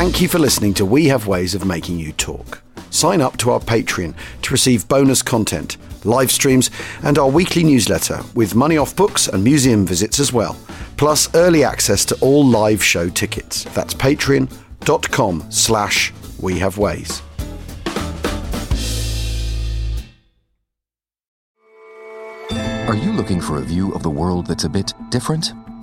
Thank you for listening to We Have Ways of Making You Talk. Sign up to our Patreon to receive bonus content, live streams, and our weekly newsletter with money off books and museum visits as well, plus early access to all live show tickets. That's patreon.com slash we have ways. Are you looking for a view of the world that's a bit different?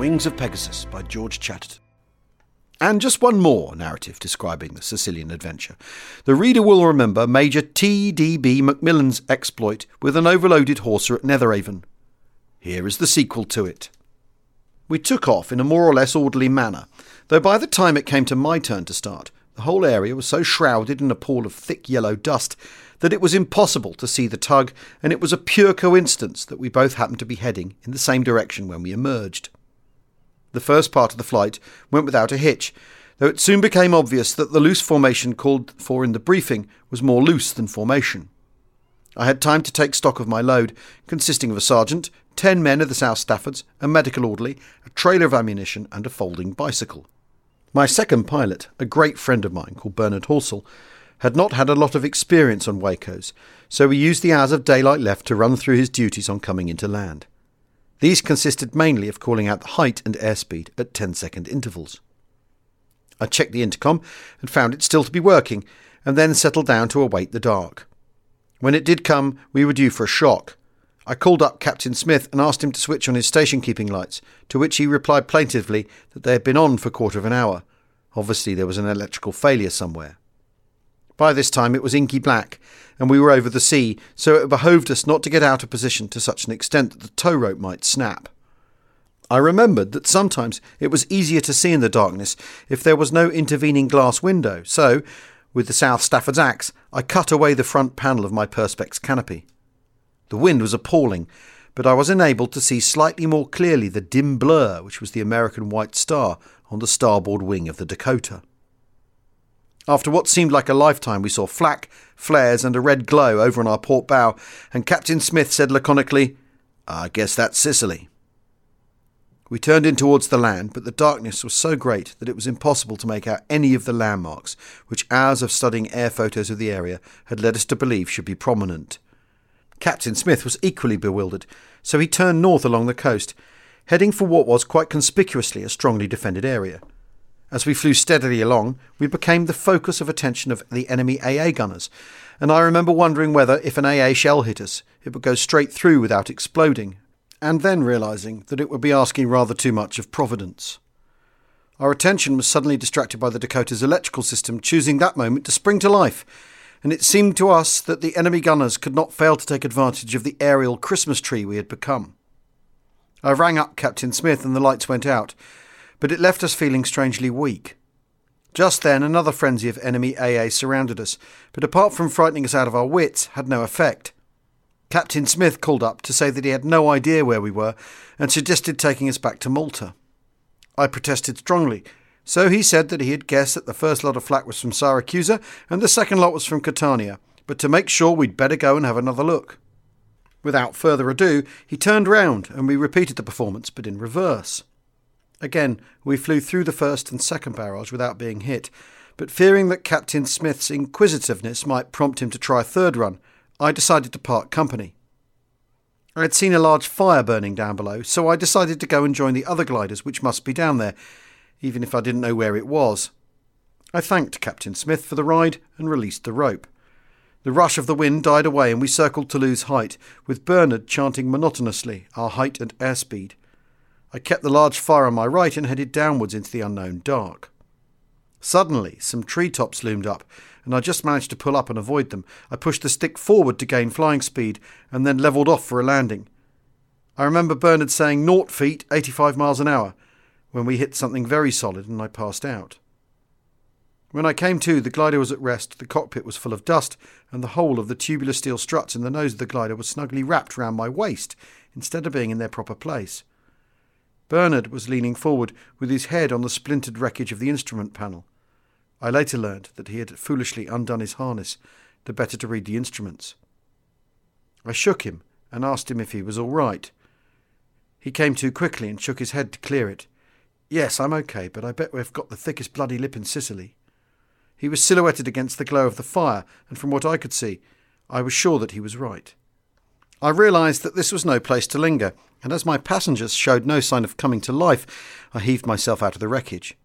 Wings of Pegasus by George Chatterton. And just one more narrative describing the Sicilian adventure. The reader will remember Major T.D.B. Macmillan's exploit with an overloaded hawser at Netheravon. Here is the sequel to it. We took off in a more or less orderly manner, though by the time it came to my turn to start, the whole area was so shrouded in a pall of thick yellow dust that it was impossible to see the tug, and it was a pure coincidence that we both happened to be heading in the same direction when we emerged. The first part of the flight went without a hitch, though it soon became obvious that the loose formation called for in the briefing was more loose than formation. I had time to take stock of my load, consisting of a sergeant, ten men of the South Staffords, a medical orderly, a trailer of ammunition, and a folding bicycle. My second pilot, a great friend of mine called Bernard Horsell, had not had a lot of experience on Wacos, so we used the hours of daylight left to run through his duties on coming into land. These consisted mainly of calling out the height and airspeed at 10 second intervals. I checked the intercom and found it still to be working, and then settled down to await the dark. When it did come, we were due for a shock. I called up Captain Smith and asked him to switch on his station keeping lights, to which he replied plaintively that they had been on for a quarter of an hour. Obviously, there was an electrical failure somewhere. By this time it was inky black, and we were over the sea, so it behoved us not to get out of position to such an extent that the tow rope might snap. I remembered that sometimes it was easier to see in the darkness if there was no intervening glass window, so, with the South Stafford's axe, I cut away the front panel of my Perspex canopy. The wind was appalling, but I was enabled to see slightly more clearly the dim blur which was the American White Star on the starboard wing of the Dakota. After what seemed like a lifetime, we saw flak, flares, and a red glow over on our port bow, and Captain Smith said laconically, I guess that's Sicily. We turned in towards the land, but the darkness was so great that it was impossible to make out any of the landmarks, which hours of studying air photos of the area had led us to believe should be prominent. Captain Smith was equally bewildered, so he turned north along the coast, heading for what was quite conspicuously a strongly defended area. As we flew steadily along, we became the focus of attention of the enemy AA gunners, and I remember wondering whether, if an AA shell hit us, it would go straight through without exploding, and then realizing that it would be asking rather too much of Providence. Our attention was suddenly distracted by the Dakota's electrical system choosing that moment to spring to life, and it seemed to us that the enemy gunners could not fail to take advantage of the aerial Christmas tree we had become. I rang up Captain Smith and the lights went out, but it left us feeling strangely weak. Just then, another frenzy of enemy AA surrounded us, but apart from frightening us out of our wits, had no effect. Captain Smith called up to say that he had no idea where we were and suggested taking us back to Malta. I protested strongly, so he said that he had guessed that the first lot of flak was from Syracuse and the second lot was from Catania, but to make sure we'd better go and have another look. Without further ado, he turned round and we repeated the performance, but in reverse. Again, we flew through the first and second barrage without being hit, but fearing that Captain Smith's inquisitiveness might prompt him to try a third run, I decided to part company. I had seen a large fire burning down below, so I decided to go and join the other gliders which must be down there, even if I didn't know where it was. I thanked Captain Smith for the ride and released the rope. The rush of the wind died away and we circled to lose Height, with Bernard chanting monotonously our height and airspeed. I kept the large fire on my right and headed downwards into the unknown dark. Suddenly, some tree tops loomed up, and I just managed to pull up and avoid them. I pushed the stick forward to gain flying speed, and then levelled off for a landing. I remember Bernard saying naught feet, 85 miles an hour. when we hit something very solid and I passed out. When I came to, the glider was at rest, the cockpit was full of dust, and the whole of the tubular steel struts in the nose of the glider was snugly wrapped round my waist instead of being in their proper place. Bernard was leaning forward with his head on the splintered wreckage of the instrument panel. I later learned that he had foolishly undone his harness, the better to read the instruments. I shook him and asked him if he was all right. He came to quickly and shook his head to clear it. Yes, I'm okay, but I bet we've got the thickest bloody lip in Sicily. He was silhouetted against the glow of the fire, and from what I could see, I was sure that he was right. I realised that this was no place to linger, and as my passengers showed no sign of coming to life, I heaved myself out of the wreckage.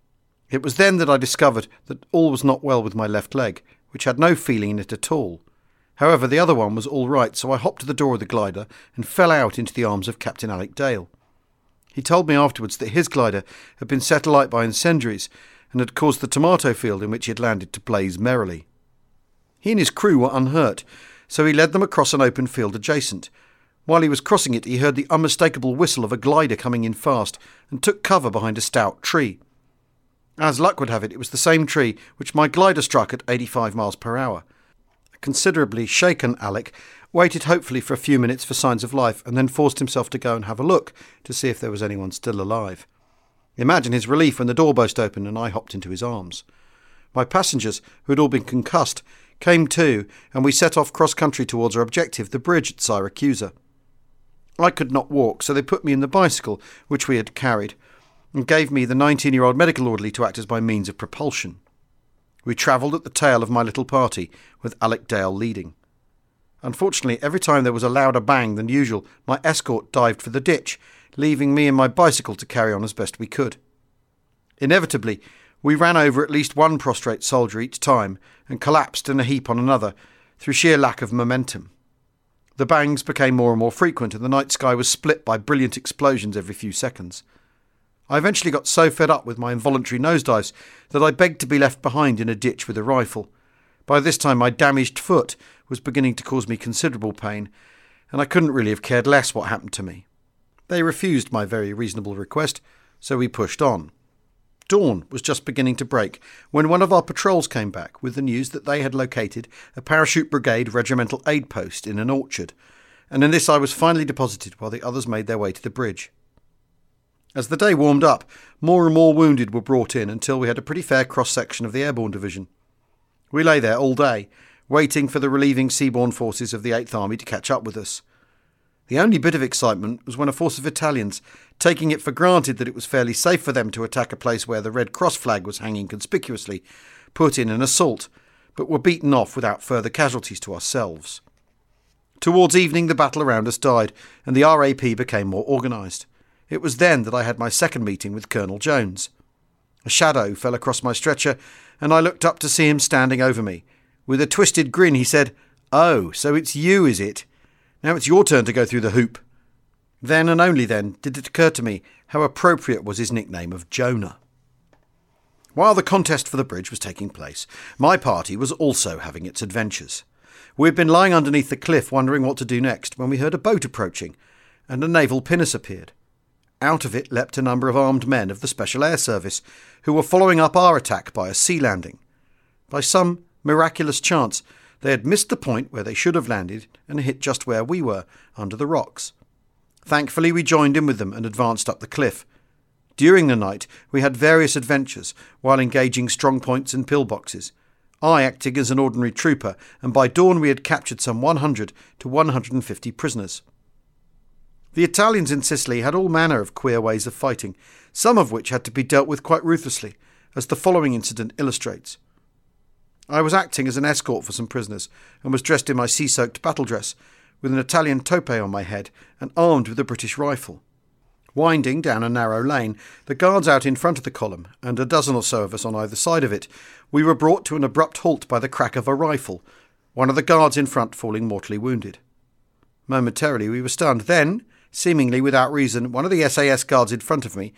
It was then that I discovered that all was not well with my left leg, which had no feeling in it at all. However, the other one was all right, so I hopped to the door of the glider and fell out into the arms of Captain Alec Dale. He told me afterwards that his glider had been set alight by incendiaries and had caused the tomato field in which he had landed to blaze merrily. He and his crew were unhurt, so he led them across an open field adjacent. While he was crossing it, he heard the unmistakable whistle of a glider coming in fast and took cover behind a stout tree. As luck would have it, it was the same tree which my glider struck at 85 miles per hour. Considerably shaken Alec waited hopefully for a few minutes for signs of life and then forced himself to go and have a look to see if there was anyone still alive. Imagine his relief when the door burst open and I hopped into his arms. My passengers, who had all been concussed, came to, and we set off cross country towards our objective, the bridge at Syracusa. I could not walk, so they put me in the bicycle, which we had carried, and gave me the 19 year old medical orderly to act as my means of propulsion. We travelled at the tail of my little party, with Alec Dale leading. Unfortunately, every time there was a louder bang than usual, my escort dived for the ditch, leaving me and my bicycle to carry on as best we could. Inevitably, we ran over at least one prostrate soldier each time and collapsed in a heap on another through sheer lack of momentum. The bangs became more and more frequent, and the night sky was split by brilliant explosions every few seconds. I eventually got so fed up with my involuntary nosedives that I begged to be left behind in a ditch with a rifle. By this time, my damaged foot was beginning to cause me considerable pain, and I couldn't really have cared less what happened to me. They refused my very reasonable request, so we pushed on. Dawn was just beginning to break when one of our patrols came back with the news that they had located a parachute brigade regimental aid post in an orchard, and in this I was finally deposited while the others made their way to the bridge. As the day warmed up, more and more wounded were brought in until we had a pretty fair cross section of the airborne division. We lay there all day, waiting for the relieving seaborne forces of the Eighth Army to catch up with us. The only bit of excitement was when a force of Italians, taking it for granted that it was fairly safe for them to attack a place where the Red Cross flag was hanging conspicuously, put in an assault, but were beaten off without further casualties to ourselves. Towards evening, the battle around us died, and the RAP became more organised. It was then that I had my second meeting with Colonel Jones. A shadow fell across my stretcher, and I looked up to see him standing over me. With a twisted grin, he said, Oh, so it's you, is it? Now it's your turn to go through the hoop. Then and only then did it occur to me how appropriate was his nickname of Jonah. While the contest for the bridge was taking place, my party was also having its adventures. We had been lying underneath the cliff wondering what to do next when we heard a boat approaching, and a naval pinnace appeared. Out of it leapt a number of armed men of the Special Air Service, who were following up our attack by a sea landing. By some miraculous chance, they had missed the point where they should have landed and hit just where we were, under the rocks. Thankfully, we joined in with them and advanced up the cliff. During the night, we had various adventures while engaging strong points and pillboxes. I acting as an ordinary trooper, and by dawn we had captured some 100 to 150 prisoners. The Italians in Sicily had all manner of queer ways of fighting, some of which had to be dealt with quite ruthlessly, as the following incident illustrates. I was acting as an escort for some prisoners and was dressed in my sea soaked battle dress, with an Italian tope on my head and armed with a British rifle. Winding down a narrow lane, the guards out in front of the column, and a dozen or so of us on either side of it, we were brought to an abrupt halt by the crack of a rifle, one of the guards in front falling mortally wounded. Momentarily we were stunned. Then, seemingly without reason, one of the SAS guards in front of me,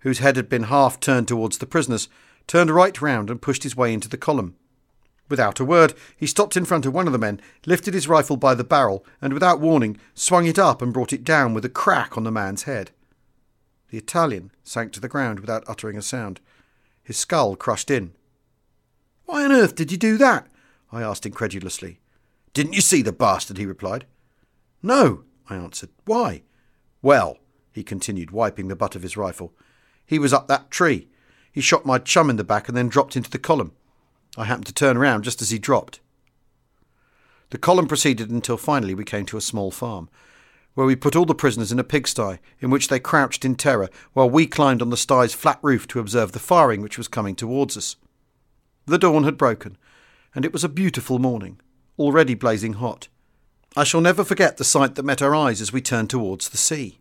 whose head had been half turned towards the prisoners, turned right round and pushed his way into the column. Without a word, he stopped in front of one of the men, lifted his rifle by the barrel, and without warning, swung it up and brought it down with a crack on the man's head. The Italian sank to the ground without uttering a sound, his skull crushed in. Why on earth did you do that? I asked incredulously. Didn't you see the bastard? he replied. No, I answered. Why? Well, he continued, wiping the butt of his rifle, he was up that tree. He shot my chum in the back and then dropped into the column. I happened to turn around just as he dropped. The column proceeded until finally we came to a small farm, where we put all the prisoners in a pigsty, in which they crouched in terror while we climbed on the sty's flat roof to observe the firing which was coming towards us. The dawn had broken, and it was a beautiful morning, already blazing hot. I shall never forget the sight that met our eyes as we turned towards the sea.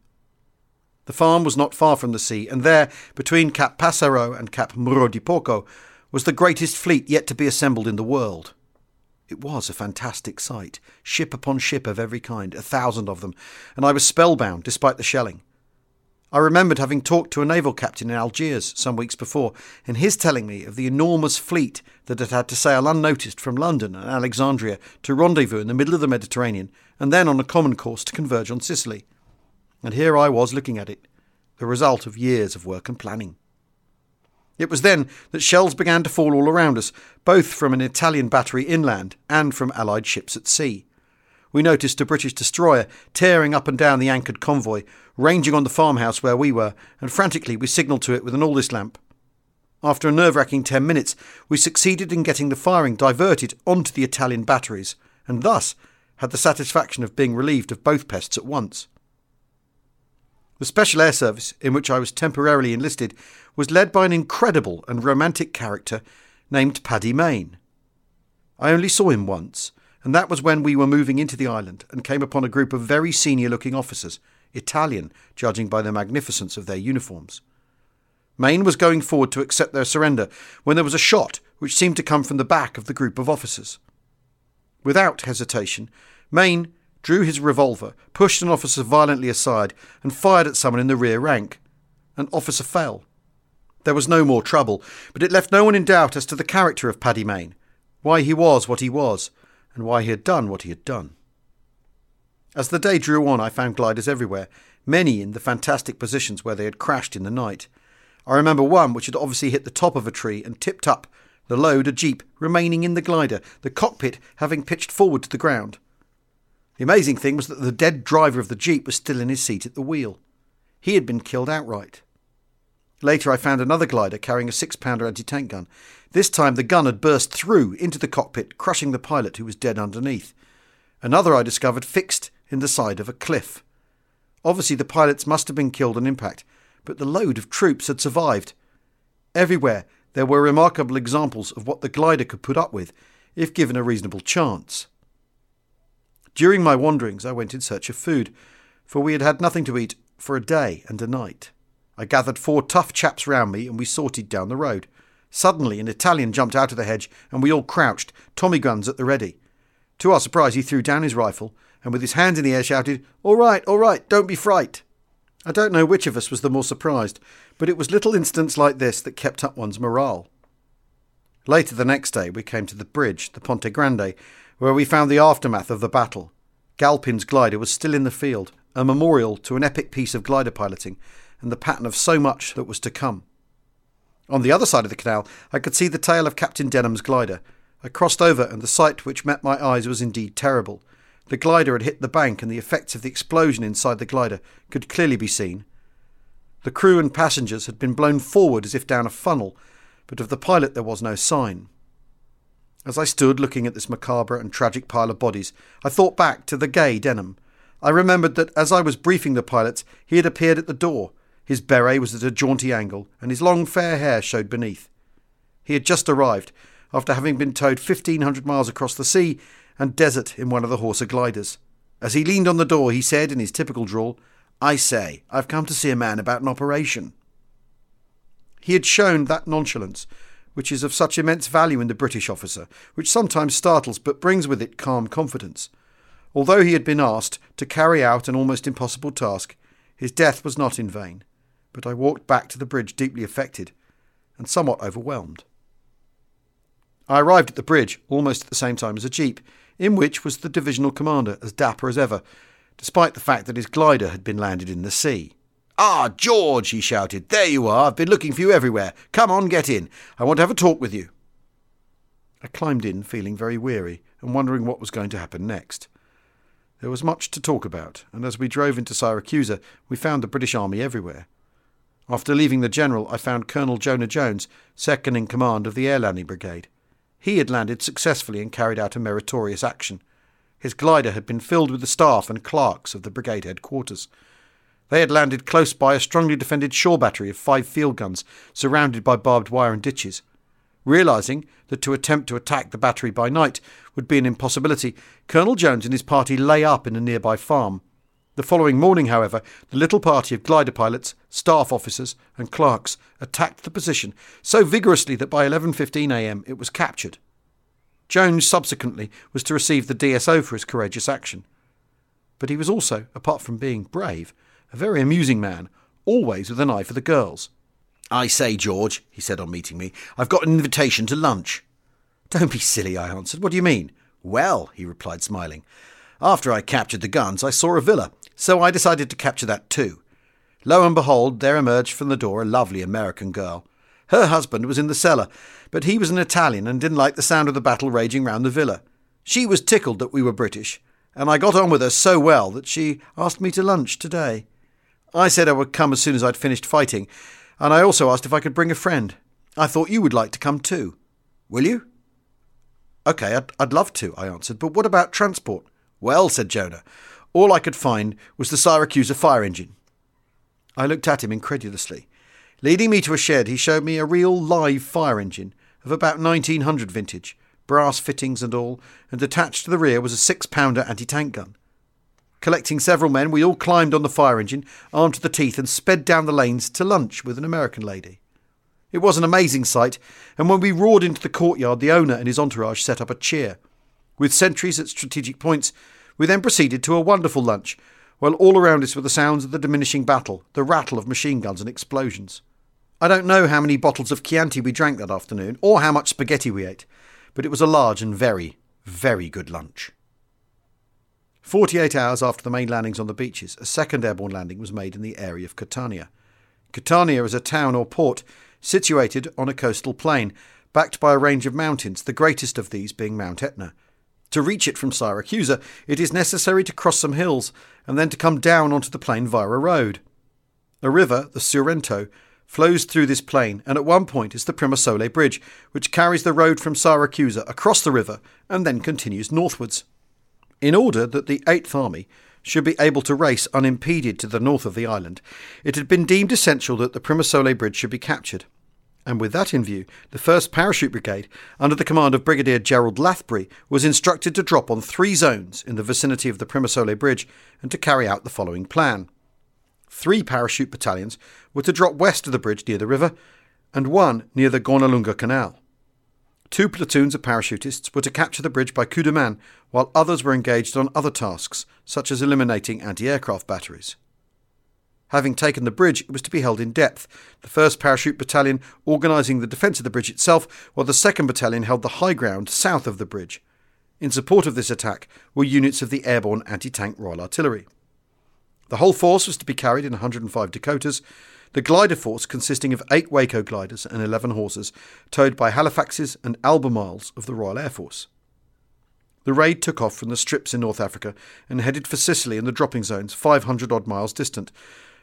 The farm was not far from the sea, and there, between Cap Passero and Cap Murro di Porco, was the greatest fleet yet to be assembled in the world. It was a fantastic sight, ship upon ship of every kind, a thousand of them, and I was spellbound despite the shelling. I remembered having talked to a naval captain in Algiers some weeks before, and his telling me of the enormous fleet that had had to sail unnoticed from London and Alexandria to rendezvous in the middle of the Mediterranean, and then on a common course to converge on Sicily. And here I was looking at it, the result of years of work and planning. It was then that shells began to fall all around us, both from an Italian battery inland and from Allied ships at sea. We noticed a British destroyer tearing up and down the anchored convoy, ranging on the farmhouse where we were, and frantically we signalled to it with an Aldis lamp. After a nerve wracking ten minutes, we succeeded in getting the firing diverted onto the Italian batteries, and thus had the satisfaction of being relieved of both pests at once. The Special Air Service, in which I was temporarily enlisted, was led by an incredible and romantic character named Paddy Mayne. I only saw him once, and that was when we were moving into the island and came upon a group of very senior looking officers, Italian, judging by the magnificence of their uniforms. Mayne was going forward to accept their surrender when there was a shot which seemed to come from the back of the group of officers. Without hesitation, Mayne drew his revolver, pushed an officer violently aside, and fired at someone in the rear rank. An officer fell. There was no more trouble, but it left no one in doubt as to the character of Paddy Mayne, why he was what he was, and why he had done what he had done. As the day drew on, I found gliders everywhere, many in the fantastic positions where they had crashed in the night. I remember one which had obviously hit the top of a tree and tipped up, the load, a jeep, remaining in the glider, the cockpit having pitched forward to the ground. The amazing thing was that the dead driver of the Jeep was still in his seat at the wheel. He had been killed outright. Later, I found another glider carrying a six pounder anti tank gun. This time, the gun had burst through into the cockpit, crushing the pilot who was dead underneath. Another I discovered fixed in the side of a cliff. Obviously, the pilots must have been killed on impact, but the load of troops had survived. Everywhere, there were remarkable examples of what the glider could put up with if given a reasonable chance. During my wanderings, I went in search of food, for we had had nothing to eat for a day and a night. I gathered four tough chaps round me and we sorted down the road. Suddenly, an Italian jumped out of the hedge and we all crouched, Tommy guns at the ready. To our surprise, he threw down his rifle and with his hands in the air shouted, All right, all right, don't be fright. I don't know which of us was the more surprised, but it was little incidents like this that kept up one's morale. Later the next day, we came to the bridge, the Ponte Grande, where we found the aftermath of the battle. Galpin's glider was still in the field, a memorial to an epic piece of glider piloting and the pattern of so much that was to come. On the other side of the canal, I could see the tail of Captain Denham's glider. I crossed over, and the sight which met my eyes was indeed terrible. The glider had hit the bank, and the effects of the explosion inside the glider could clearly be seen. The crew and passengers had been blown forward as if down a funnel, but of the pilot there was no sign. As I stood looking at this macabre and tragic pile of bodies, I thought back to the gay Denham. I remembered that as I was briefing the pilots, he had appeared at the door. His beret was at a jaunty angle, and his long fair hair showed beneath. He had just arrived, after having been towed fifteen hundred miles across the sea and desert in one of the Horsa gliders. As he leaned on the door, he said in his typical drawl, I say, I've come to see a man about an operation. He had shown that nonchalance which is of such immense value in the British officer, which sometimes startles but brings with it calm confidence. Although he had been asked to carry out an almost impossible task, his death was not in vain. But I walked back to the bridge deeply affected and somewhat overwhelmed. I arrived at the bridge almost at the same time as a jeep, in which was the divisional commander, as dapper as ever, despite the fact that his glider had been landed in the sea. Ah, George, he shouted. There you are. I've been looking for you everywhere. Come on, get in. I want to have a talk with you. I climbed in, feeling very weary and wondering what was going to happen next. There was much to talk about, and as we drove into Syracusa, we found the British Army everywhere. After leaving the General, I found Colonel Jonah Jones, second in command of the Air Landing Brigade. He had landed successfully and carried out a meritorious action. His glider had been filled with the staff and clerks of the brigade headquarters. They had landed close by a strongly defended shore battery of five field guns, surrounded by barbed wire and ditches. Realizing that to attempt to attack the battery by night would be an impossibility, Colonel Jones and his party lay up in a nearby farm. The following morning, however, the little party of glider pilots, staff officers, and clerks attacked the position so vigorously that by 11:15 a.m. it was captured. Jones subsequently was to receive the DSO for his courageous action. But he was also, apart from being brave, a very amusing man, always with an eye for the girls. I say, George, he said on meeting me, I've got an invitation to lunch. Don't be silly, I answered. What do you mean? Well, he replied, smiling. After I captured the guns, I saw a villa, so I decided to capture that too. Lo and behold, there emerged from the door a lovely American girl. Her husband was in the cellar, but he was an Italian and didn't like the sound of the battle raging round the villa. She was tickled that we were British, and I got on with her so well that she asked me to lunch today. I said I would come as soon as I'd finished fighting, and I also asked if I could bring a friend. I thought you would like to come too. Will you? OK, I'd, I'd love to, I answered, but what about transport? Well, said Jonah, all I could find was the Syracusa fire engine. I looked at him incredulously. Leading me to a shed, he showed me a real live fire engine of about 1900 vintage, brass fittings and all, and attached to the rear was a six pounder anti tank gun. Collecting several men, we all climbed on the fire engine, armed to the teeth, and sped down the lanes to lunch with an American lady. It was an amazing sight, and when we roared into the courtyard, the owner and his entourage set up a cheer. With sentries at strategic points, we then proceeded to a wonderful lunch, while all around us were the sounds of the diminishing battle, the rattle of machine guns and explosions. I don't know how many bottles of Chianti we drank that afternoon, or how much spaghetti we ate, but it was a large and very, very good lunch. 48 hours after the main landings on the beaches, a second airborne landing was made in the area of Catania. Catania is a town or port situated on a coastal plain, backed by a range of mountains, the greatest of these being Mount Etna. To reach it from Syracusa, it is necessary to cross some hills and then to come down onto the plain via a road. A river, the Sorrento, flows through this plain, and at one point is the Primosole Bridge, which carries the road from Syracusa across the river and then continues northwards in order that the Eighth Army should be able to race unimpeded to the north of the island, it had been deemed essential that the Primosole Bridge should be captured. And with that in view, the 1st Parachute Brigade, under the command of Brigadier Gerald Lathbury, was instructed to drop on three zones in the vicinity of the Primosole Bridge and to carry out the following plan. Three parachute battalions were to drop west of the bridge near the river, and one near the Gornalunga Canal. Two platoons of parachutists were to capture the bridge by coup de main, while others were engaged on other tasks, such as eliminating anti aircraft batteries. Having taken the bridge, it was to be held in depth, the 1st Parachute Battalion organising the defence of the bridge itself, while the 2nd Battalion held the high ground south of the bridge. In support of this attack were units of the Airborne Anti Tank Royal Artillery. The whole force was to be carried in 105 Dakotas, the glider force consisting of eight Waco gliders and 11 Horsas, towed by Halifaxes and Albemarles of the Royal Air Force. The raid took off from the strips in North Africa and headed for Sicily and the dropping zones, 500 odd miles distant.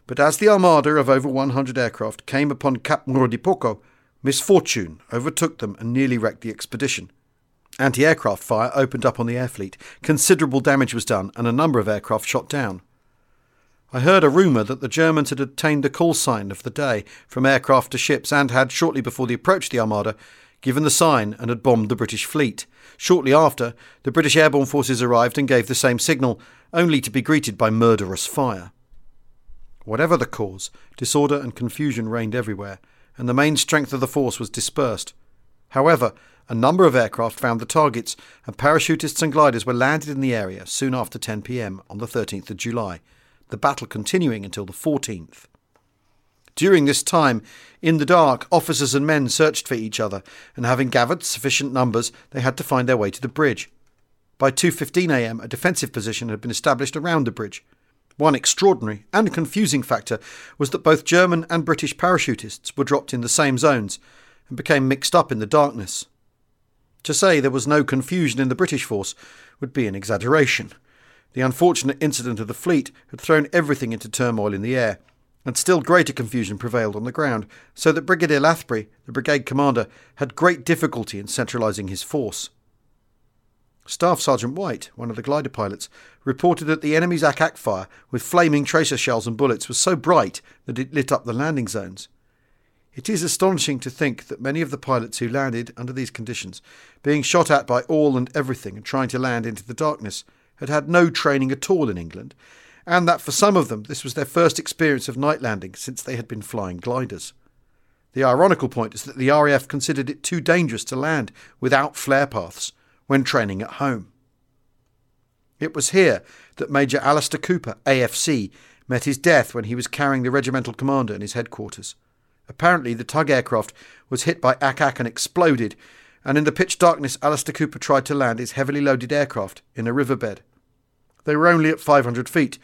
But as the armada of over 100 aircraft came upon Cap Murro di Porco, misfortune overtook them and nearly wrecked the expedition. Anti aircraft fire opened up on the air fleet, considerable damage was done, and a number of aircraft shot down. I heard a rumour that the Germans had obtained the call sign of the day from aircraft to ships and had, shortly before the approach of the Armada, given the sign and had bombed the British fleet. Shortly after, the British airborne forces arrived and gave the same signal, only to be greeted by murderous fire. Whatever the cause, disorder and confusion reigned everywhere, and the main strength of the force was dispersed. However, a number of aircraft found the targets, and parachutists and gliders were landed in the area soon after 10 pm on the 13th of July the battle continuing until the 14th. During this time, in the dark, officers and men searched for each other, and having gathered sufficient numbers, they had to find their way to the bridge. By 2:15 a.m., a defensive position had been established around the bridge. One extraordinary and confusing factor was that both German and British parachutists were dropped in the same zones and became mixed up in the darkness. To say there was no confusion in the British force would be an exaggeration. The unfortunate incident of the fleet had thrown everything into turmoil in the air, and still greater confusion prevailed on the ground, so that Brigadier Lathbury, the brigade commander, had great difficulty in centralising his force. Staff Sergeant White, one of the glider pilots, reported that the enemy's ack-ack fire with flaming tracer shells and bullets was so bright that it lit up the landing zones. It is astonishing to think that many of the pilots who landed under these conditions, being shot at by all and everything and trying to land into the darkness, had had no training at all in England, and that for some of them this was their first experience of night landing since they had been flying gliders. The ironical point is that the RAF considered it too dangerous to land without flare paths when training at home. It was here that Major Alistair Cooper, AFC, met his death when he was carrying the regimental commander in his headquarters. Apparently, the tug aircraft was hit by ack-ack and exploded, and in the pitch darkness, Alistair Cooper tried to land his heavily loaded aircraft in a riverbed. They were only at 500 feet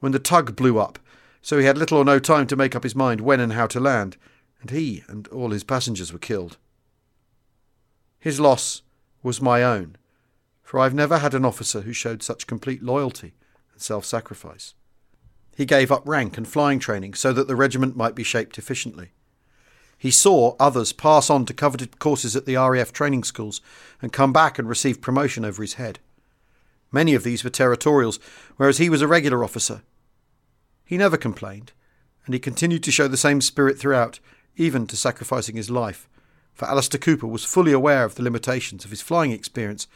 when the tug blew up, so he had little or no time to make up his mind when and how to land, and he and all his passengers were killed. His loss was my own, for I've never had an officer who showed such complete loyalty and self sacrifice. He gave up rank and flying training so that the regiment might be shaped efficiently. He saw others pass on to coveted courses at the RAF training schools and come back and receive promotion over his head. Many of these were territorials, whereas he was a regular officer. He never complained, and he continued to show the same spirit throughout, even to sacrificing his life, for Alistair Cooper was fully aware of the limitations of his flying experience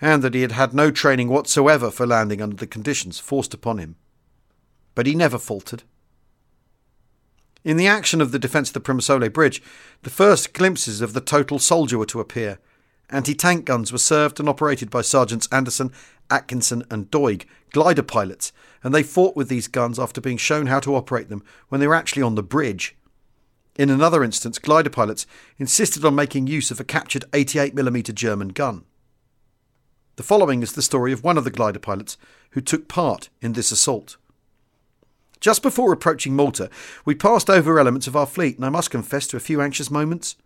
and that he had had no training whatsoever for landing under the conditions forced upon him. But he never faltered. In the action of the defence of the Primosole Bridge, the first glimpses of the total soldier were to appear. Anti tank guns were served and operated by Sergeants Anderson, Atkinson, and Doig, glider pilots, and they fought with these guns after being shown how to operate them when they were actually on the bridge. In another instance, glider pilots insisted on making use of a captured 88mm German gun. The following is the story of one of the glider pilots who took part in this assault. Just before approaching Malta, we passed over elements of our fleet, and I must confess to a few anxious moments.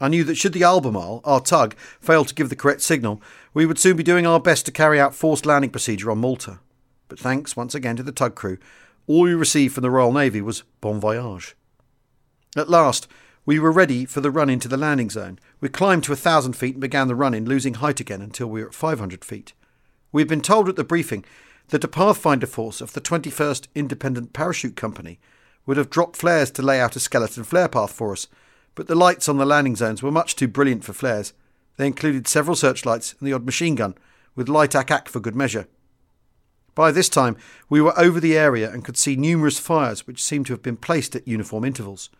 I knew that should the Albemarle, our tug, fail to give the correct signal, we would soon be doing our best to carry out forced landing procedure on Malta. But thanks once again to the tug crew, all we received from the Royal Navy was bon voyage. At last, we were ready for the run into the landing zone. We climbed to a thousand feet and began the run in, losing height again until we were at 500 feet. We had been told at the briefing that a Pathfinder force of the 21st Independent Parachute Company would have dropped flares to lay out a skeleton flare path for us, but the lights on the landing zones were much too brilliant for flares. They included several searchlights and the odd machine gun, with light ack-ack for good measure. By this time, we were over the area and could see numerous fires which seemed to have been placed at uniform intervals.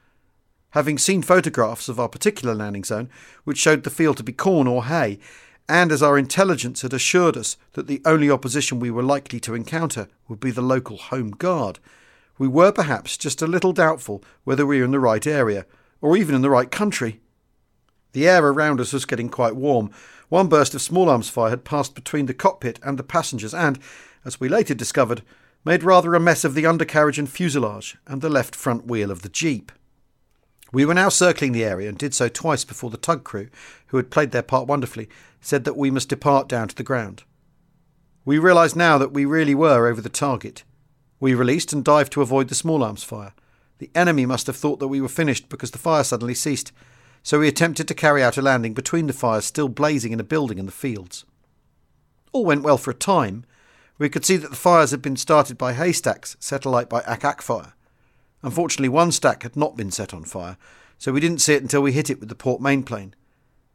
Having seen photographs of our particular landing zone, which showed the field to be corn or hay, and as our intelligence had assured us that the only opposition we were likely to encounter would be the local Home Guard, we were perhaps just a little doubtful whether we were in the right area, or even in the right country. The air around us was getting quite warm. One burst of small arms fire had passed between the cockpit and the passengers and, as we later discovered, made rather a mess of the undercarriage and fuselage and the left front wheel of the Jeep. We were now circling the area and did so twice before the tug crew, who had played their part wonderfully, said that we must depart down to the ground. We realised now that we really were over the target. We released and dived to avoid the small arms fire. The enemy must have thought that we were finished because the fire suddenly ceased, so we attempted to carry out a landing between the fires still blazing in a building in the fields. All went well for a time. We could see that the fires had been started by haystacks set alight by ack-ack fire. Unfortunately, one stack had not been set on fire, so we didn't see it until we hit it with the port main plane.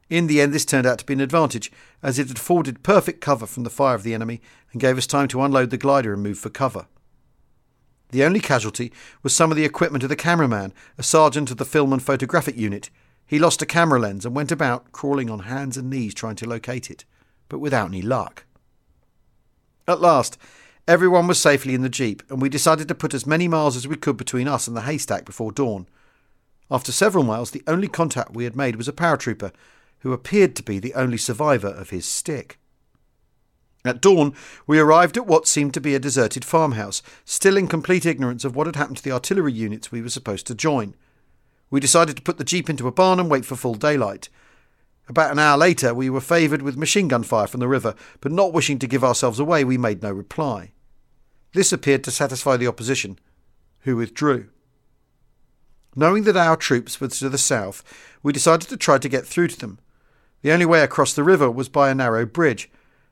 In the end, this turned out to be an advantage, as it afforded perfect cover from the fire of the enemy and gave us time to unload the glider and move for cover. The only casualty was some of the equipment of the cameraman, a sergeant of the film and photographic unit. He lost a camera lens and went about crawling on hands and knees trying to locate it, but without any luck. At last, Everyone was safely in the Jeep, and we decided to put as many miles as we could between us and the haystack before dawn. After several miles, the only contact we had made was a paratrooper, who appeared to be the only survivor of his stick. At dawn, we arrived at what seemed to be a deserted farmhouse, still in complete ignorance of what had happened to the artillery units we were supposed to join. We decided to put the jeep into a barn and wait for full daylight. About an hour later, we were favoured with machine gun fire from the river, but not wishing to give ourselves away, we made no reply. This appeared to satisfy the opposition, who withdrew. Knowing that our troops were to the south, we decided to try to get through to them. The only way across the river was by a narrow bridge,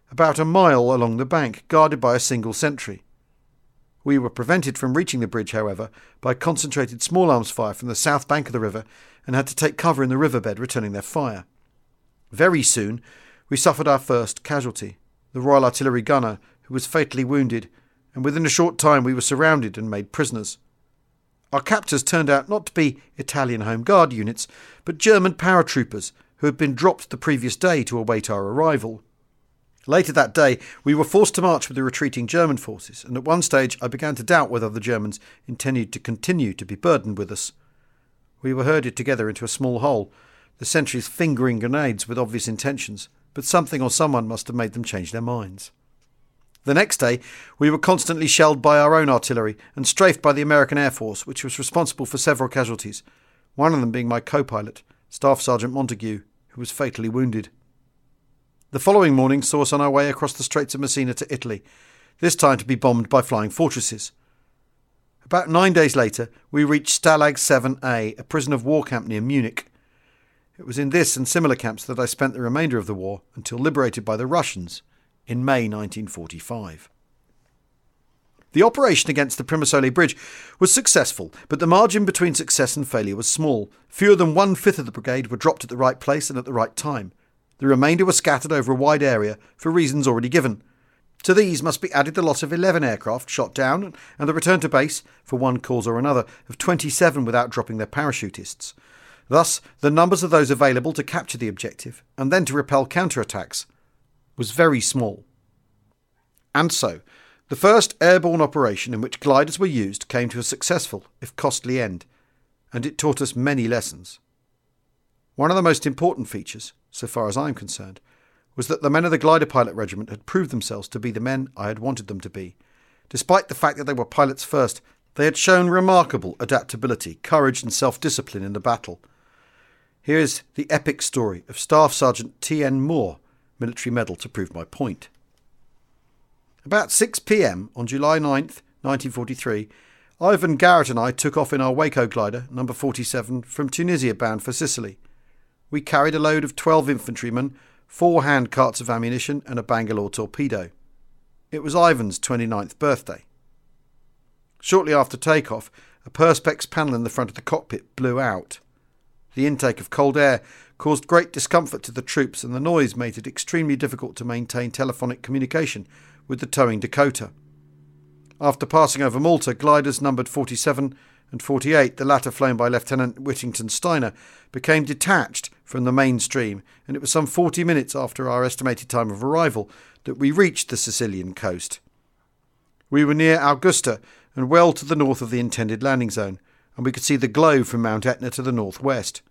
about a mile along the bank, guarded by a single sentry. We were prevented from reaching the bridge, however, by concentrated small arms fire from the south bank of the river and had to take cover in the riverbed, returning their fire. Very soon, we suffered our first casualty the Royal Artillery gunner, who was fatally wounded, and within a short time we were surrounded and made prisoners. Our captors turned out not to be Italian Home Guard units, but German paratroopers who had been dropped the previous day to await our arrival. Later that day, we were forced to march with the retreating German forces, and at one stage I began to doubt whether the Germans intended to continue to be burdened with us. We were herded together into a small hole, the sentries fingering grenades with obvious intentions, but something or someone must have made them change their minds. The next day, we were constantly shelled by our own artillery and strafed by the American Air Force, which was responsible for several casualties, one of them being my co pilot, Staff Sergeant Montague, who was fatally wounded. The following morning saw us on our way across the Straits of Messina to Italy, this time to be bombed by flying fortresses. About nine days later, we reached Stalag 7A, a prison of war camp near Munich. It was in this and similar camps that I spent the remainder of the war until liberated by the Russians in May 1945. The operation against the Primosole Bridge was successful, but the margin between success and failure was small. Fewer than one fifth of the brigade were dropped at the right place and at the right time. The remainder were scattered over a wide area for reasons already given. To these must be added the loss of 11 aircraft shot down and the return to base, for one cause or another, of 27 without dropping their parachutists. Thus, the numbers of those available to capture the objective and then to repel counterattacks was very small. And so, the first airborne operation in which gliders were used came to a successful, if costly, end, and it taught us many lessons. One of the most important features so far as I am concerned, was that the men of the glider pilot regiment had proved themselves to be the men I had wanted them to be. Despite the fact that they were pilots first, they had shown remarkable adaptability, courage, and self discipline in the battle. Here is the epic story of Staff Sergeant T.N. Moore, Military Medal, to prove my point. About 6 pm on July 9th, 1943, Ivan Garrett and I took off in our Waco glider, number 47, from Tunisia bound for Sicily we carried a load of 12 infantrymen, four hand carts of ammunition, and a Bangalore torpedo. It was Ivan's 29th birthday. Shortly after takeoff, a Perspex panel in the front of the cockpit blew out. The intake of cold air caused great discomfort to the troops, and the noise made it extremely difficult to maintain telephonic communication with the towing Dakota. After passing over Malta, gliders numbered 47 and 48, the latter flown by Lieutenant Whittington Steiner, became detached from the mainstream, and it was some 40 minutes after our estimated time of arrival that we reached the Sicilian coast. We were near Augusta and well to the north of the intended landing zone, and we could see the glow from Mount Etna to the northwest.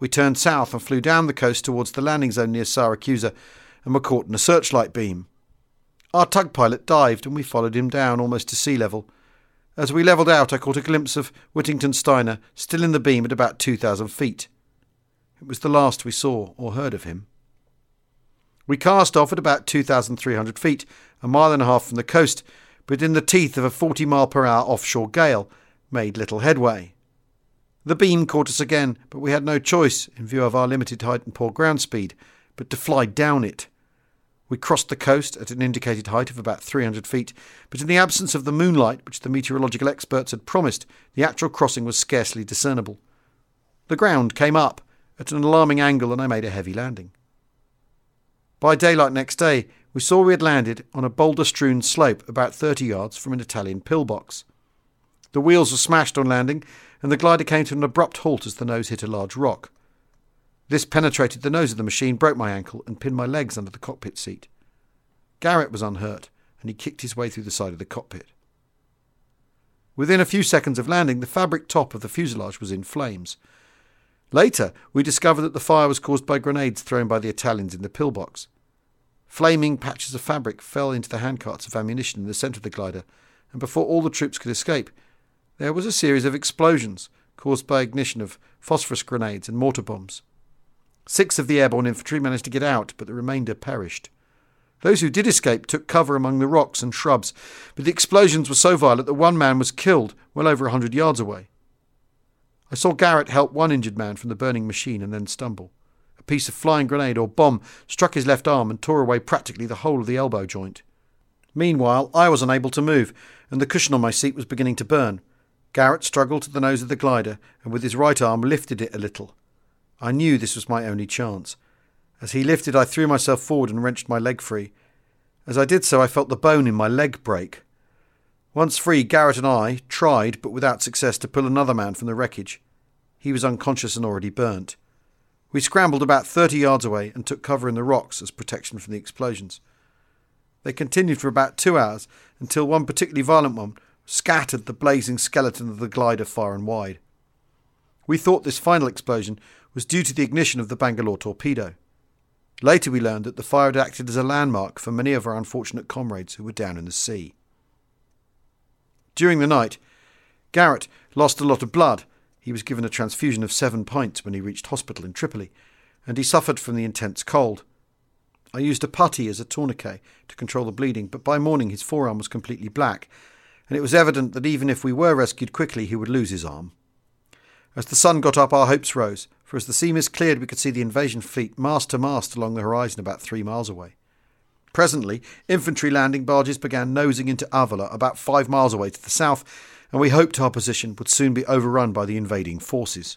We turned south and flew down the coast towards the landing zone near Siracusa and were caught in a searchlight beam. Our tug pilot dived and we followed him down almost to sea level. As we levelled out, I caught a glimpse of Whittington Steiner still in the beam at about 2,000 feet. It was the last we saw or heard of him. We cast off at about 2,300 feet, a mile and a half from the coast, but in the teeth of a 40 mile per hour offshore gale, made little headway. The beam caught us again, but we had no choice, in view of our limited height and poor ground speed, but to fly down it. We crossed the coast at an indicated height of about 300 feet, but in the absence of the moonlight which the meteorological experts had promised, the actual crossing was scarcely discernible. The ground came up at an alarming angle and I made a heavy landing. By daylight next day, we saw we had landed on a boulder strewn slope about 30 yards from an Italian pillbox. The wheels were smashed on landing, and the glider came to an abrupt halt as the nose hit a large rock. This penetrated the nose of the machine, broke my ankle, and pinned my legs under the cockpit seat. Garrett was unhurt, and he kicked his way through the side of the cockpit. Within a few seconds of landing, the fabric top of the fuselage was in flames. Later, we discovered that the fire was caused by grenades thrown by the Italians in the pillbox. Flaming patches of fabric fell into the handcarts of ammunition in the centre of the glider, and before all the troops could escape, there was a series of explosions caused by ignition of phosphorus grenades and mortar bombs. Six of the airborne infantry managed to get out, but the remainder perished. Those who did escape took cover among the rocks and shrubs, but the explosions were so violent that one man was killed well over a hundred yards away. I saw Garrett help one injured man from the burning machine and then stumble. A piece of flying grenade or bomb struck his left arm and tore away practically the whole of the elbow joint. Meanwhile, I was unable to move, and the cushion on my seat was beginning to burn. Garrett struggled to the nose of the glider and with his right arm lifted it a little. I knew this was my only chance. As he lifted, I threw myself forward and wrenched my leg free. As I did so, I felt the bone in my leg break. Once free, Garrett and I tried, but without success, to pull another man from the wreckage. He was unconscious and already burnt. We scrambled about 30 yards away and took cover in the rocks as protection from the explosions. They continued for about two hours until one particularly violent one scattered the blazing skeleton of the glider far and wide. We thought this final explosion was due to the ignition of the Bangalore torpedo. Later, we learned that the fire had acted as a landmark for many of our unfortunate comrades who were down in the sea. During the night, Garrett lost a lot of blood. He was given a transfusion of seven pints when he reached hospital in Tripoli, and he suffered from the intense cold. I used a puttee as a tourniquet to control the bleeding, but by morning his forearm was completely black, and it was evident that even if we were rescued quickly, he would lose his arm. As the sun got up, our hopes rose, for as the sea mist cleared, we could see the invasion fleet mast to mast along the horizon about three miles away. Presently, infantry landing barges began nosing into Avola about five miles away to the south, and we hoped our position would soon be overrun by the invading forces.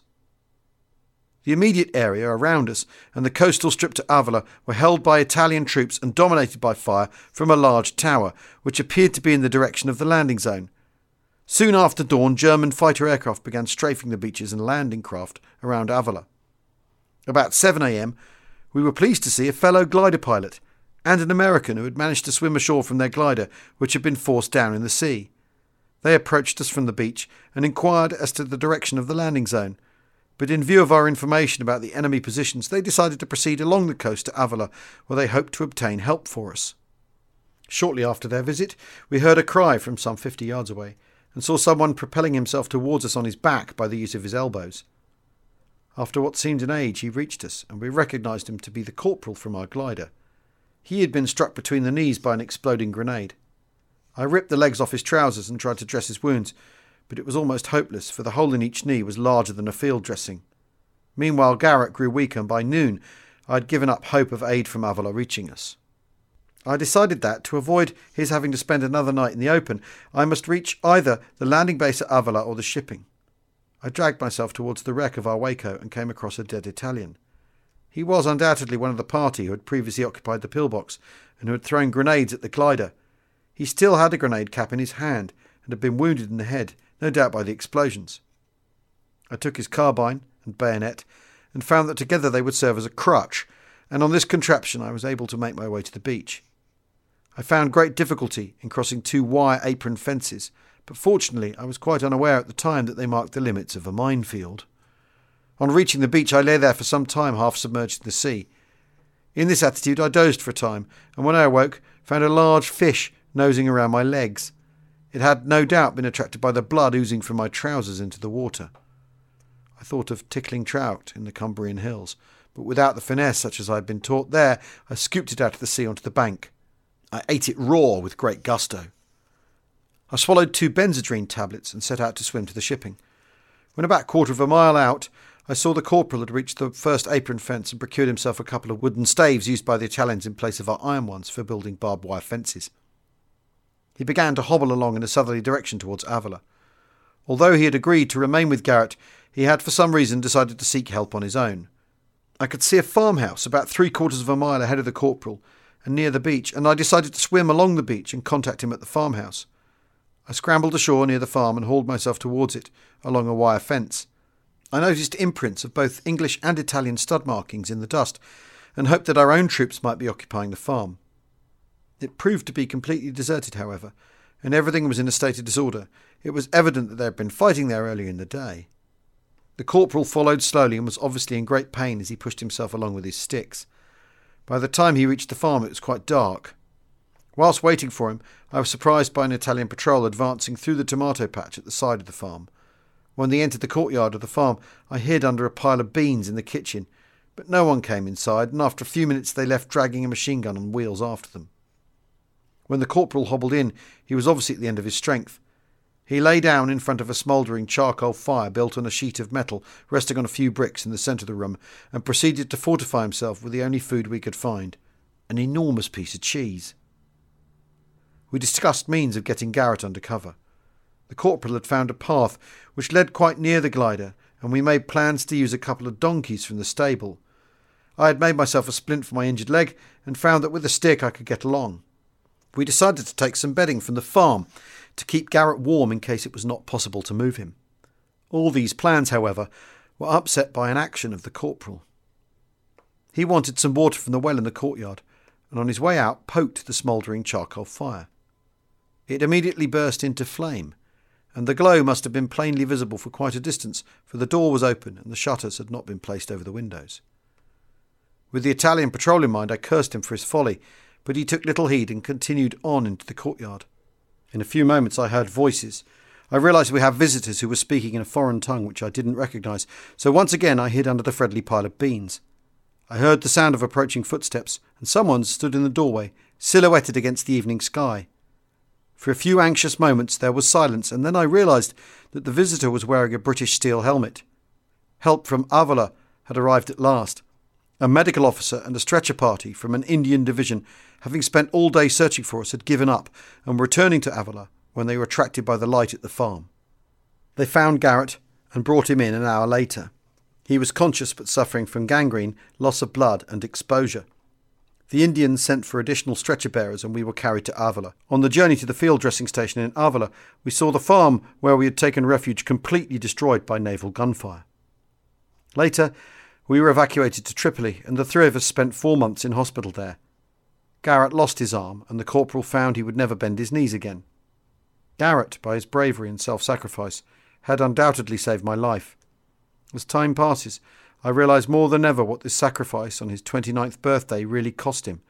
The immediate area around us and the coastal strip to Avola were held by Italian troops and dominated by fire from a large tower, which appeared to be in the direction of the landing zone. Soon after dawn, German fighter aircraft began strafing the beaches and landing craft around Avola. About 7 a.m., we were pleased to see a fellow glider pilot and an American who had managed to swim ashore from their glider, which had been forced down in the sea. They approached us from the beach and inquired as to the direction of the landing zone, but in view of our information about the enemy positions, they decided to proceed along the coast to Avola, where they hoped to obtain help for us. Shortly after their visit, we heard a cry from some fifty yards away and saw someone propelling himself towards us on his back by the use of his elbows. After what seemed an age, he reached us, and we recognised him to be the corporal from our glider. He had been struck between the knees by an exploding grenade. I ripped the legs off his trousers and tried to dress his wounds, but it was almost hopeless, for the hole in each knee was larger than a field dressing. Meanwhile, Garrett grew weaker, and by noon I had given up hope of aid from Avola reaching us. I decided that, to avoid his having to spend another night in the open, I must reach either the landing base at Avola or the shipping. I dragged myself towards the wreck of our Waco and came across a dead Italian. He was undoubtedly one of the party who had previously occupied the pillbox and who had thrown grenades at the glider. He still had a grenade cap in his hand and had been wounded in the head, no doubt by the explosions. I took his carbine and bayonet and found that together they would serve as a crutch, and on this contraption I was able to make my way to the beach. I found great difficulty in crossing two wire apron fences, but fortunately I was quite unaware at the time that they marked the limits of a minefield. On reaching the beach, I lay there for some time, half submerged in the sea. In this attitude, I dozed for a time, and when I awoke, found a large fish nosing around my legs. It had no doubt been attracted by the blood oozing from my trousers into the water. I thought of tickling trout in the Cumbrian hills, but without the finesse such as I had been taught there, I scooped it out of the sea onto the bank. I ate it raw with great gusto. I swallowed two benzedrine tablets and set out to swim to the shipping. When about a quarter of a mile out, I saw the corporal had reached the first apron fence and procured himself a couple of wooden staves used by the Italians in place of our iron ones for building barbed wire fences. He began to hobble along in a southerly direction towards Avola. Although he had agreed to remain with Garrett, he had for some reason decided to seek help on his own. I could see a farmhouse about three quarters of a mile ahead of the corporal and near the beach, and I decided to swim along the beach and contact him at the farmhouse. I scrambled ashore near the farm and hauled myself towards it along a wire fence. I noticed imprints of both English and Italian stud markings in the dust and hoped that our own troops might be occupying the farm. It proved to be completely deserted, however, and everything was in a state of disorder. It was evident that there had been fighting there earlier in the day. The corporal followed slowly and was obviously in great pain as he pushed himself along with his sticks. By the time he reached the farm, it was quite dark. Whilst waiting for him, I was surprised by an Italian patrol advancing through the tomato patch at the side of the farm. When they entered the courtyard of the farm, I hid under a pile of beans in the kitchen, but no one came inside, and after a few minutes they left dragging a machine gun on wheels after them. When the corporal hobbled in, he was obviously at the end of his strength. He lay down in front of a smouldering charcoal fire built on a sheet of metal resting on a few bricks in the centre of the room and proceeded to fortify himself with the only food we could find an enormous piece of cheese. We discussed means of getting Garrett under cover. The corporal had found a path which led quite near the glider, and we made plans to use a couple of donkeys from the stable. I had made myself a splint for my injured leg and found that with a stick I could get along. We decided to take some bedding from the farm to keep Garrett warm in case it was not possible to move him. All these plans, however, were upset by an action of the corporal. He wanted some water from the well in the courtyard, and on his way out poked the smouldering charcoal fire. It immediately burst into flame, and the glow must have been plainly visible for quite a distance, for the door was open and the shutters had not been placed over the windows. With the Italian patrol in mind, I cursed him for his folly, but he took little heed and continued on into the courtyard. In a few moments, I heard voices. I realized we had visitors who were speaking in a foreign tongue which I didn't recognize, so once again I hid under the friendly pile of beans. I heard the sound of approaching footsteps, and someone stood in the doorway, silhouetted against the evening sky. For a few anxious moments there was silence, and then I realized that the visitor was wearing a British steel helmet. Help from Avola had arrived at last. A medical officer and a stretcher party from an Indian division, having spent all day searching for us, had given up and were returning to Avola when they were attracted by the light at the farm. They found Garrett and brought him in an hour later. He was conscious but suffering from gangrene, loss of blood, and exposure. The Indians sent for additional stretcher bearers and we were carried to Avola. On the journey to the field dressing station in Avola, we saw the farm where we had taken refuge completely destroyed by naval gunfire. Later, we were evacuated to Tripoli and the three of us spent four months in hospital there. Garrett lost his arm and the corporal found he would never bend his knees again. Garrett, by his bravery and self sacrifice, had undoubtedly saved my life. As time passes, I realise more than ever what this sacrifice on his 29th birthday really cost him,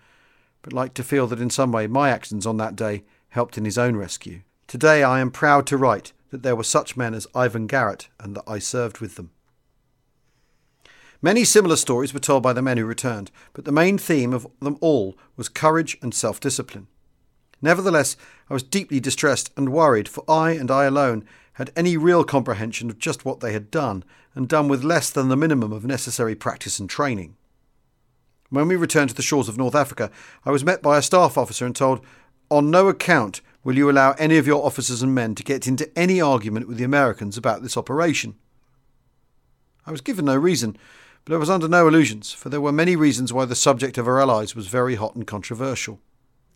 but like to feel that in some way my actions on that day helped in his own rescue. Today I am proud to write that there were such men as Ivan Garrett and that I served with them. Many similar stories were told by the men who returned, but the main theme of them all was courage and self discipline. Nevertheless, I was deeply distressed and worried, for I and I alone had any real comprehension of just what they had done, and done with less than the minimum of necessary practice and training. When we returned to the shores of North Africa, I was met by a staff officer and told, On no account will you allow any of your officers and men to get into any argument with the Americans about this operation. I was given no reason, but I was under no illusions, for there were many reasons why the subject of our allies was very hot and controversial.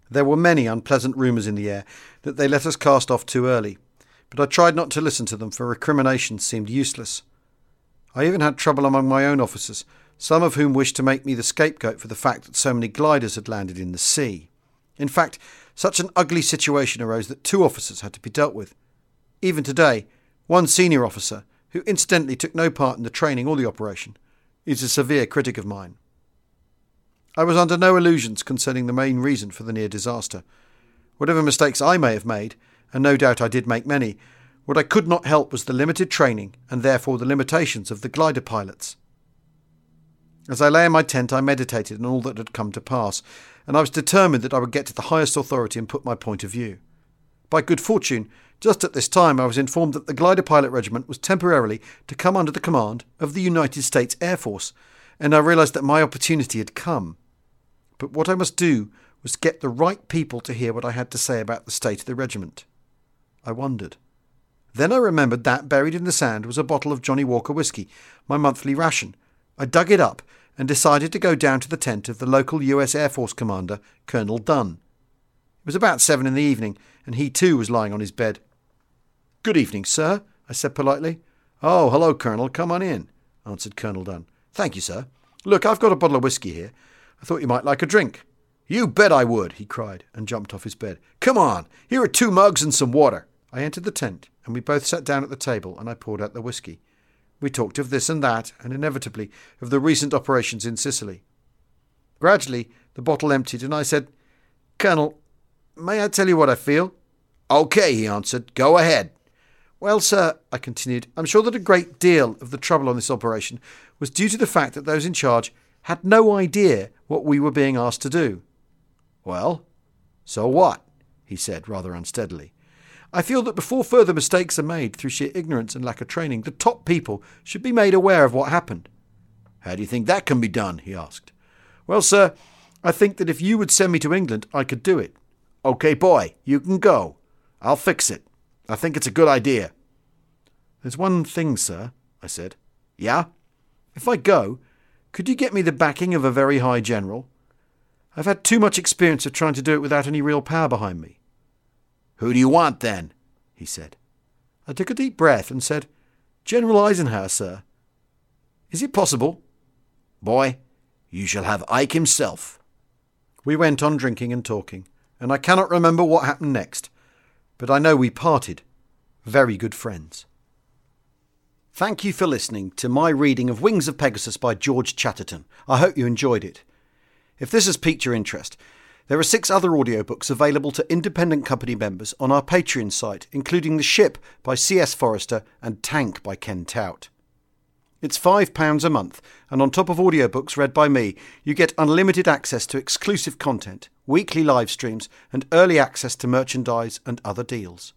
There were many unpleasant rumours in the air that they let us cast off too early, but I tried not to listen to them, for recriminations seemed useless. I even had trouble among my own officers, some of whom wished to make me the scapegoat for the fact that so many gliders had landed in the sea. In fact, such an ugly situation arose that two officers had to be dealt with. Even today, one senior officer, who incidentally took no part in the training or the operation, is a severe critic of mine. I was under no illusions concerning the main reason for the near disaster. Whatever mistakes I may have made, and no doubt I did make many, what I could not help was the limited training and therefore the limitations of the glider pilots. As I lay in my tent, I meditated on all that had come to pass, and I was determined that I would get to the highest authority and put my point of view. By good fortune, just at this time I was informed that the glider pilot regiment was temporarily to come under the command of the United States Air Force, and I realized that my opportunity had come. But what I must do was get the right people to hear what I had to say about the state of the regiment. I wondered. Then I remembered that, buried in the sand, was a bottle of Johnnie Walker whisky, my monthly ration. I dug it up and decided to go down to the tent of the local US Air Force commander, Colonel Dunn. It was about seven in the evening, and he too was lying on his bed. Good evening, sir, I said politely. Oh, hello, Colonel. Come on in, answered Colonel Dunn. Thank you, sir. Look, I've got a bottle of whisky here. I thought you might like a drink. You bet I would, he cried, and jumped off his bed. Come on, here are two mugs and some water. I entered the tent, and we both sat down at the table, and I poured out the whisky. We talked of this and that, and inevitably of the recent operations in Sicily. Gradually, the bottle emptied, and I said, Colonel, may I tell you what I feel? OK, he answered. Go ahead. Well, sir, I continued, I'm sure that a great deal of the trouble on this operation was due to the fact that those in charge had no idea what we were being asked to do. Well, so what? he said rather unsteadily. I feel that before further mistakes are made through sheer ignorance and lack of training, the top people should be made aware of what happened. How do you think that can be done? he asked. Well, sir, I think that if you would send me to England, I could do it. OK, boy, you can go. I'll fix it. I think it's a good idea. There's one thing, sir, I said. Yeah? If I go, could you get me the backing of a very high general? I've had too much experience of trying to do it without any real power behind me. Who do you want, then? he said. I took a deep breath and said, General Eisenhower, sir. Is it possible? Boy, you shall have Ike himself. We went on drinking and talking, and I cannot remember what happened next, but I know we parted very good friends. Thank you for listening to my reading of Wings of Pegasus by George Chatterton. I hope you enjoyed it. If this has piqued your interest, there are six other audiobooks available to independent company members on our Patreon site, including The Ship by C.S. Forester and Tank by Ken Tout. It's £5 a month, and on top of audiobooks read by me, you get unlimited access to exclusive content, weekly live streams, and early access to merchandise and other deals.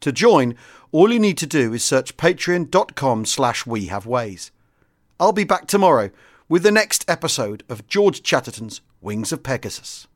To join, all you need to do is search patreon.com slash we have ways. I'll be back tomorrow with the next episode of George Chatterton's Wings of Pegasus.